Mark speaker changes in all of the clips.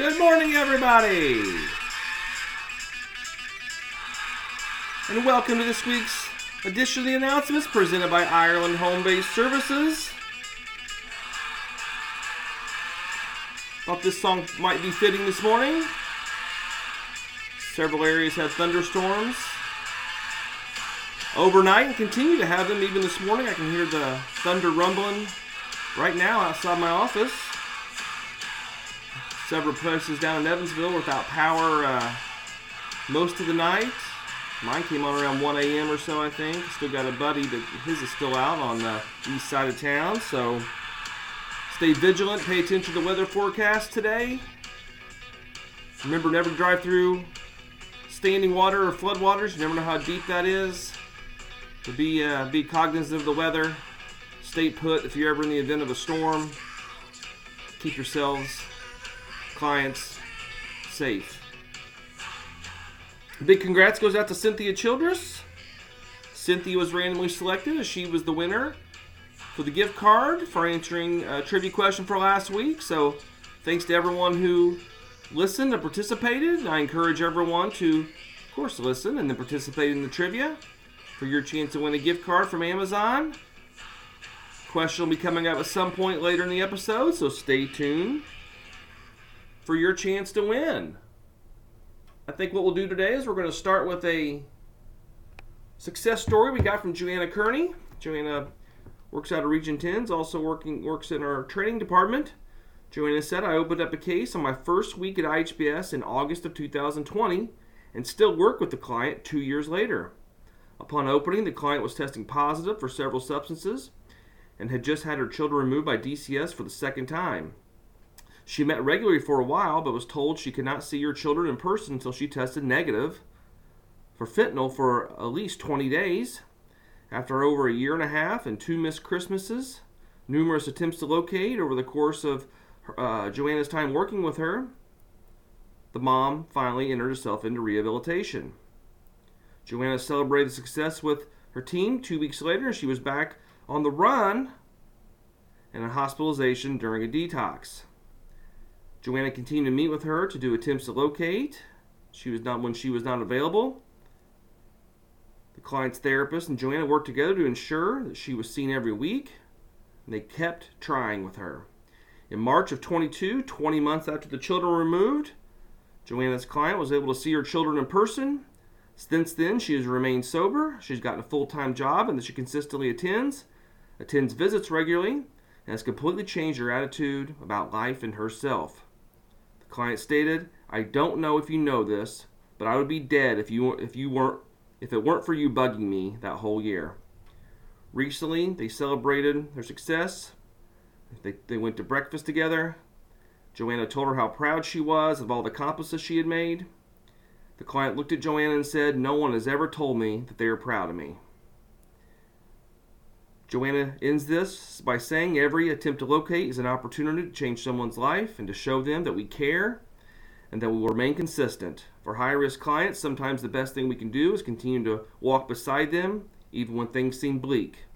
Speaker 1: Good morning, everybody! And welcome to this week's edition of the announcements presented by Ireland Home Based Services. Thought this song might be fitting this morning. Several areas had thunderstorms overnight and continue to have them even this morning. I can hear the thunder rumbling right now outside my office. Several places down in Evansville without power uh, most of the night. Mine came on around 1 a.m. or so, I think. Still got a buddy, but his is still out on the east side of town. So stay vigilant. Pay attention to the weather forecast today. Remember, never drive through standing water or floodwaters. You never know how deep that is. Be uh, be cognizant of the weather. Stay put if you're ever in the event of a storm. Keep yourselves, clients, safe. Big congrats goes out to Cynthia Childress. Cynthia was randomly selected as she was the winner for the gift card for answering a trivia question for last week. So thanks to everyone who listened and participated. I encourage everyone to, of course, listen and then participate in the trivia for your chance to win a gift card from Amazon. Question will be coming up at some point later in the episode, so stay tuned for your chance to win. I think what we'll do today is we're going to start with a success story we got from Joanna Kearney. Joanna works out of Region 10s, also working works in our training department. Joanna said, I opened up a case on my first week at IHBS in August of 2020 and still work with the client two years later. Upon opening, the client was testing positive for several substances and had just had her children removed by DCS for the second time. She met regularly for a while, but was told she could not see her children in person until she tested negative for fentanyl for at least 20 days. After over a year and a half and two missed Christmases, numerous attempts to locate over the course of uh, Joanna's time working with her, the mom finally entered herself into rehabilitation. Joanna celebrated success with her team. Two weeks later, she was back on the run and a hospitalization during a detox. Joanna continued to meet with her to do attempts to locate. She was not when she was not available. The client's therapist and Joanna worked together to ensure that she was seen every week, and they kept trying with her. In March of 22, 20 months after the children were removed, Joanna's client was able to see her children in person. Since then, she has remained sober. She's gotten a full time job and that she consistently attends, attends visits regularly, and has completely changed her attitude about life and herself. Client stated, I don't know if you know this, but I would be dead if you if you weren't if it weren't for you bugging me that whole year. Recently, they celebrated their success they, they went to breakfast together. Joanna told her how proud she was of all the accomplishments she had made. The client looked at Joanna and said, No one has ever told me that they are proud of me. Joanna ends this by saying every attempt to locate is an opportunity to change someone's life and to show them that we care and that we will remain consistent. For high risk clients, sometimes the best thing we can do is continue to walk beside them even when things seem bleak.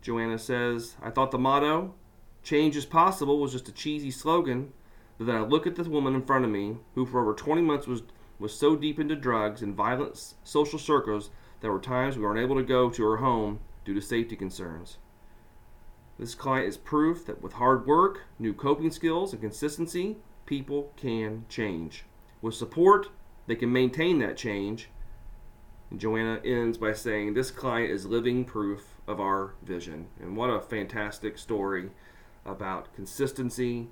Speaker 1: Joanna says, I thought the motto, Change is possible was just a cheesy slogan, but then I look at this woman in front of me who for over 20 months was, was so deep into drugs and violent social circles there were times we weren't able to go to her home due to safety concerns. This client is proof that with hard work, new coping skills, and consistency, people can change. With support, they can maintain that change. And Joanna ends by saying, This client is living proof of our vision. And what a fantastic story about consistency,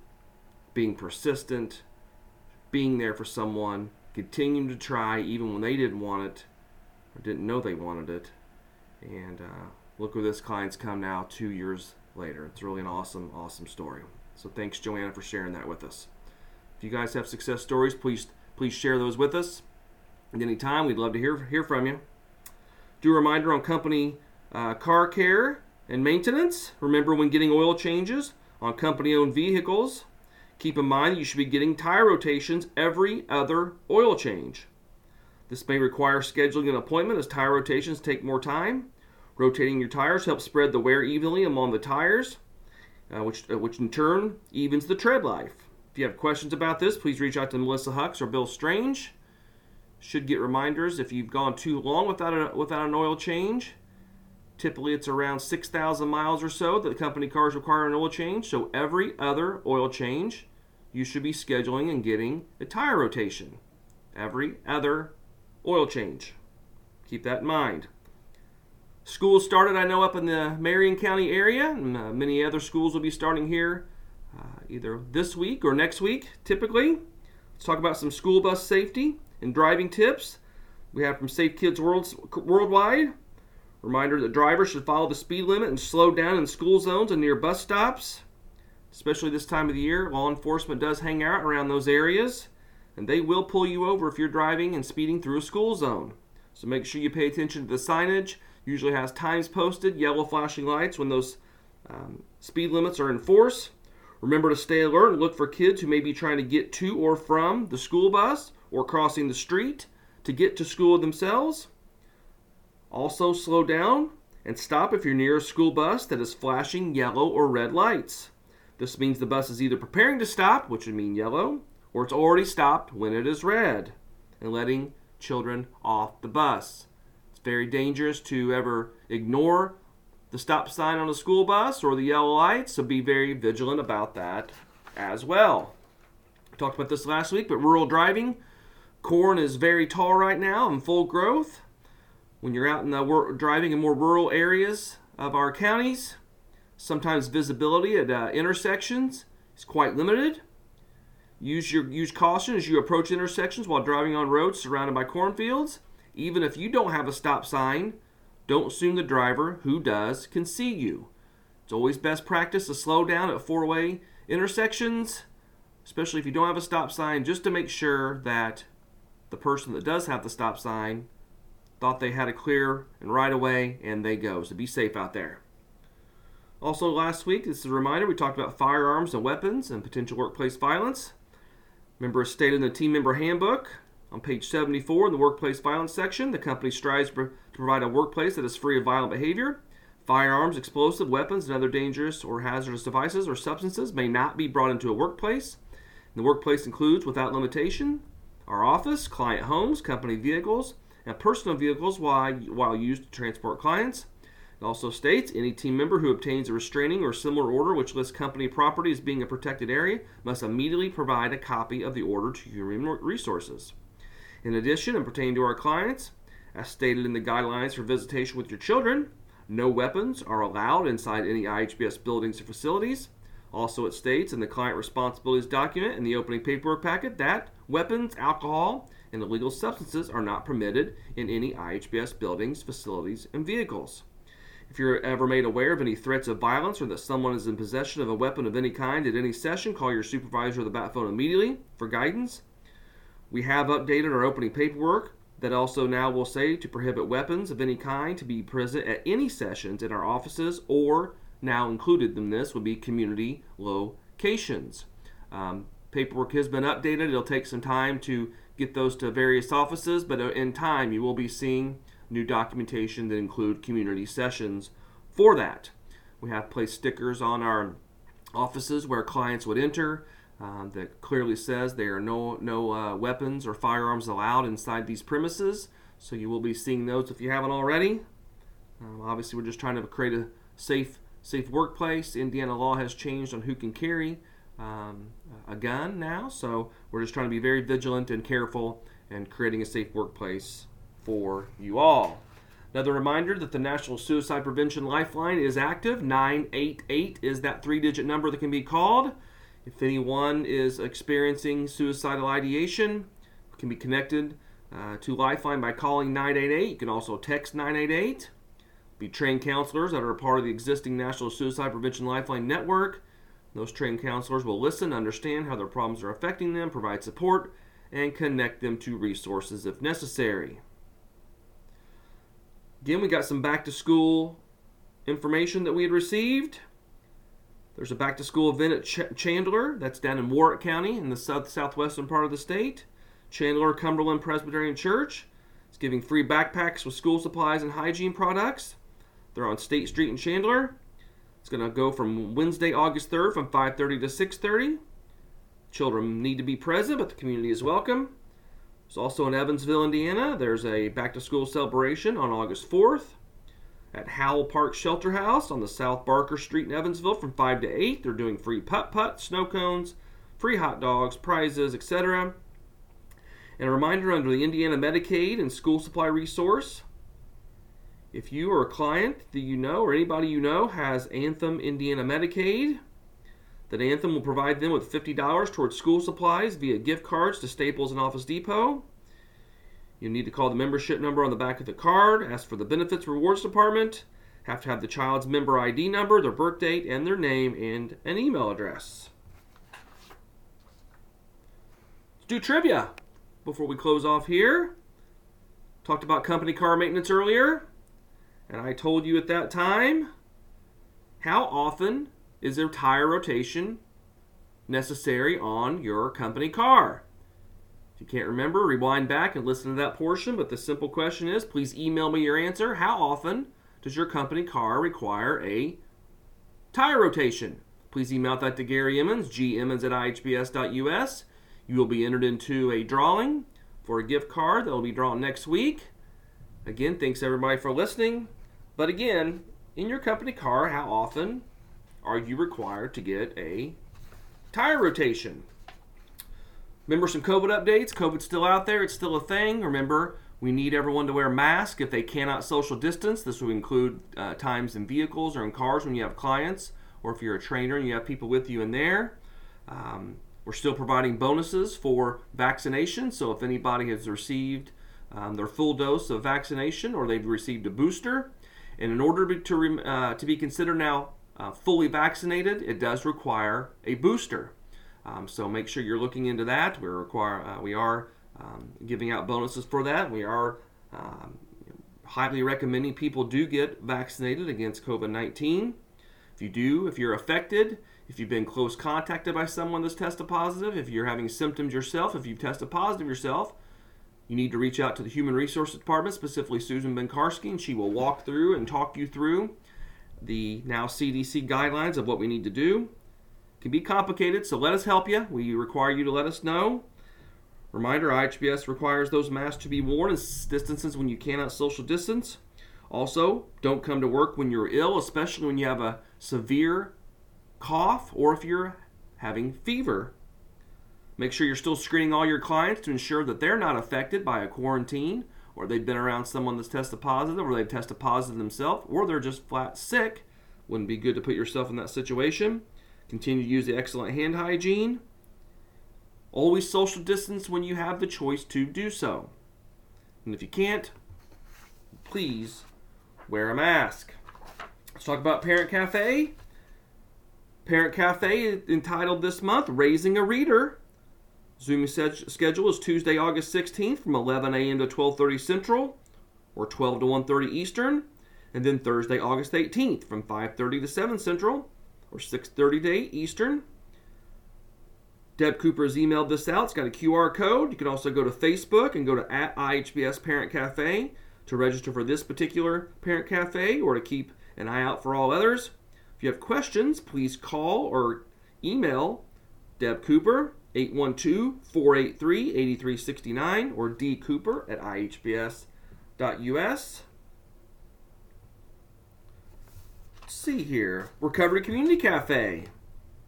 Speaker 1: being persistent, being there for someone, continuing to try even when they didn't want it or didn't know they wanted it. And uh, look where this client's come now two years later. It's really an awesome, awesome story. So thanks, Joanna, for sharing that with us. If you guys have success stories, please please share those with us. At any time, we'd love to hear hear from you. Do a reminder on company uh, car care and maintenance. Remember when getting oil changes, on company owned vehicles, keep in mind you should be getting tire rotations every other oil change. This may require scheduling an appointment as tire rotations take more time. Rotating your tires helps spread the wear evenly among the tires, uh, which, uh, which in turn evens the tread life. If you have questions about this, please reach out to Melissa Hucks or Bill Strange. Should get reminders if you've gone too long without a, without an oil change. Typically, it's around 6,000 miles or so that the company cars require an oil change. So every other oil change, you should be scheduling and getting a tire rotation. Every other oil change. Keep that in mind. Schools started, I know, up in the Marion County area, and uh, many other schools will be starting here uh, either this week or next week, typically. Let's talk about some school bus safety and driving tips. We have from Safe Kids World, Worldwide. Reminder that drivers should follow the speed limit and slow down in school zones and near bus stops. Especially this time of the year, law enforcement does hang out around those areas, and they will pull you over if you're driving and speeding through a school zone. So make sure you pay attention to the signage usually has times posted, yellow flashing lights when those um, speed limits are in force. Remember to stay alert and look for kids who may be trying to get to or from the school bus or crossing the street to get to school themselves. Also, slow down and stop if you're near a school bus that is flashing yellow or red lights. This means the bus is either preparing to stop, which would mean yellow, or it's already stopped when it is red, and letting children off the bus very dangerous to ever ignore the stop sign on a school bus or the yellow lights, so be very vigilant about that as well. We talked about this last week, but rural driving, corn is very tall right now and full growth. When you're out in the driving in more rural areas of our counties, sometimes visibility at uh, intersections is quite limited. Use your use caution as you approach intersections while driving on roads surrounded by cornfields. Even if you don't have a stop sign, don't assume the driver who does can see you. It's always best practice to slow down at four way intersections, especially if you don't have a stop sign, just to make sure that the person that does have the stop sign thought they had a clear and right away and they go. So be safe out there. Also, last week, this is a reminder, we talked about firearms and weapons and potential workplace violence. Remember, stated in the team member handbook, on page 74 in the workplace violence section, the company strives to provide a workplace that is free of violent behavior. Firearms, explosive weapons, and other dangerous or hazardous devices or substances may not be brought into a workplace. And the workplace includes, without limitation, our office, client homes, company vehicles, and personal vehicles while, while used to transport clients. It also states any team member who obtains a restraining or similar order which lists company property as being a protected area must immediately provide a copy of the order to Human Resources. In addition, and pertaining to our clients, as stated in the guidelines for visitation with your children, no weapons are allowed inside any IHBS buildings or facilities. Also, it states in the client responsibilities document in the opening paperwork packet that weapons, alcohol, and illegal substances are not permitted in any IHBS buildings, facilities, and vehicles. If you're ever made aware of any threats of violence or that someone is in possession of a weapon of any kind at any session, call your supervisor or the bat phone immediately for guidance. We have updated our opening paperwork that also now will say to prohibit weapons of any kind to be present at any sessions in our offices or now included in this would be community locations. Um, paperwork has been updated. It'll take some time to get those to various offices, but in time you will be seeing new documentation that include community sessions for that. We have placed stickers on our offices where clients would enter um, that clearly says there are no no uh, weapons or firearms allowed inside these premises. So you will be seeing those if you haven't already. Um, obviously, we're just trying to create a safe safe workplace. Indiana law has changed on who can carry um, a gun now, so we're just trying to be very vigilant and careful and creating a safe workplace for you all. Another reminder that the National Suicide Prevention Lifeline is active. 988 is that three digit number that can be called. If anyone is experiencing suicidal ideation, can be connected uh, to Lifeline by calling 988. You can also text 988. Be trained counselors that are part of the existing National Suicide Prevention Lifeline network. Those trained counselors will listen, understand how their problems are affecting them, provide support, and connect them to resources if necessary. Again, we got some back to school information that we had received. There's a back to school event at Ch- Chandler, that's down in Warrick County in the south southwestern part of the state. Chandler Cumberland Presbyterian Church is giving free backpacks with school supplies and hygiene products. They're on State Street in Chandler. It's going to go from Wednesday, August 3rd from 5:30 to 6:30. Children need to be present, but the community is welcome. There's also in Evansville, Indiana, there's a back to school celebration on August 4th at Howell Park Shelter House on the South Barker Street in Evansville from 5 to 8. They're doing free putt putt, snow cones, free hot dogs, prizes, etc. And a reminder under the Indiana Medicaid and School Supply Resource if you or a client that you know or anybody you know has Anthem Indiana Medicaid, that Anthem will provide them with $50 towards school supplies via gift cards to Staples and Office Depot. You need to call the membership number on the back of the card, ask for the Benefits Rewards Department, have to have the child's member ID number, their birth date, and their name and an email address. Let's do trivia before we close off here. Talked about company car maintenance earlier, and I told you at that time how often is there tire rotation necessary on your company car? If you can't remember, rewind back and listen to that portion. But the simple question is please email me your answer. How often does your company car require a tire rotation? Please email that to Gary Emmons, gemmons at ihbs.us. You will be entered into a drawing for a gift card that will be drawn next week. Again, thanks everybody for listening. But again, in your company car, how often are you required to get a tire rotation? Remember some COVID updates? COVID's still out there, it's still a thing. Remember, we need everyone to wear masks if they cannot social distance. This will include uh, times in vehicles or in cars when you have clients, or if you're a trainer and you have people with you in there. Um, we're still providing bonuses for vaccination, so if anybody has received um, their full dose of vaccination or they've received a booster, and in order to, to, uh, to be considered now uh, fully vaccinated, it does require a booster. Um, so make sure you're looking into that. We require uh, we are um, giving out bonuses for that. We are um, highly recommending people do get vaccinated against COVID-19. If you do, if you're affected, if you've been close contacted by someone that's tested positive, if you're having symptoms yourself, if you've tested positive yourself, you need to reach out to the Human Resources Department, specifically Susan Benkarski, and she will walk through and talk you through the now CDC guidelines of what we need to do. Can be complicated, so let us help you. We require you to let us know. Reminder IHBS requires those masks to be worn in distances when you cannot social distance. Also, don't come to work when you're ill, especially when you have a severe cough or if you're having fever. Make sure you're still screening all your clients to ensure that they're not affected by a quarantine or they've been around someone that's tested positive or they've tested positive themselves or they're just flat sick. Wouldn't be good to put yourself in that situation. Continue to use the excellent hand hygiene. Always social distance when you have the choice to do so. And if you can't, please wear a mask. Let's talk about Parent Cafe. Parent Cafe entitled this month Raising a Reader. Zoom schedule is Tuesday, August 16th from 11 a.m. to 12:30 Central or 12 to 1:30 Eastern, and then Thursday, August 18th from 5:30 to 7 Central or 6:30 to 8 Eastern. Deb Cooper has emailed this out. It's got a QR code. You can also go to Facebook and go to at IHBS Parent Cafe to register for this particular Parent Cafe or to keep an eye out for all others. If you have questions, please call or email Deb Cooper 812-483-8369 or dcooper at ihbs.us. Let's see here. Recovery Community Cafe.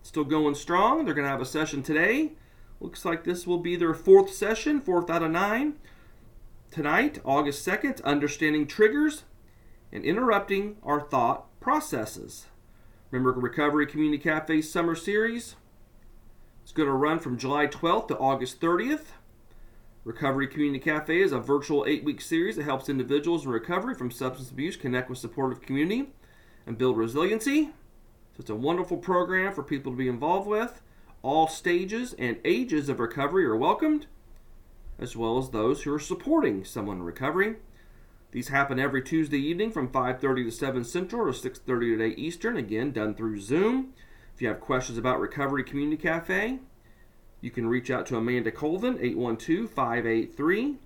Speaker 1: Still going strong. They're going to have a session today. Looks like this will be their fourth session, fourth out of nine. Tonight, August 2nd, Understanding Triggers and Interrupting Our Thought Processes. Remember Recovery Community Cafe summer series? It's going to run from July 12th to August 30th. Recovery Community Cafe is a virtual eight week series that helps individuals in recovery from substance abuse connect with supportive community and build resiliency. So it's a wonderful program for people to be involved with. All stages and ages of recovery are welcomed, as well as those who are supporting someone in recovery. These happen every Tuesday evening from 5:30 to 7 Central or 6:30 to 8 Eastern. Again, done through Zoom. If you have questions about Recovery Community Cafe, you can reach out to Amanda Colvin, 812 583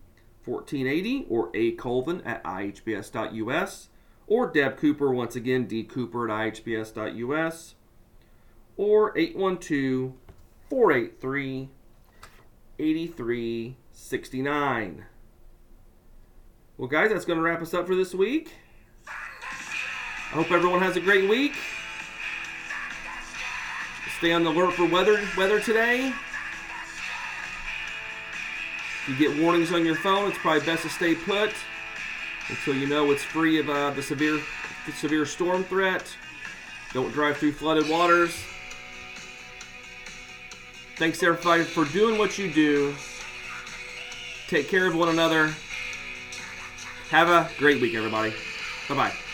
Speaker 1: 1480, or A Colvin at ihbs.us, or Deb Cooper, once again, D Cooper at ihbs.us, or 812 483 8369. Well, guys, that's going to wrap us up for this week. I hope everyone has a great week. Stay on the alert for weather weather today. If you get warnings on your phone, it's probably best to stay put until you know it's free of uh, the severe the severe storm threat. Don't drive through flooded waters. Thanks everybody for doing what you do. Take care of one another. Have a great week, everybody. Bye bye.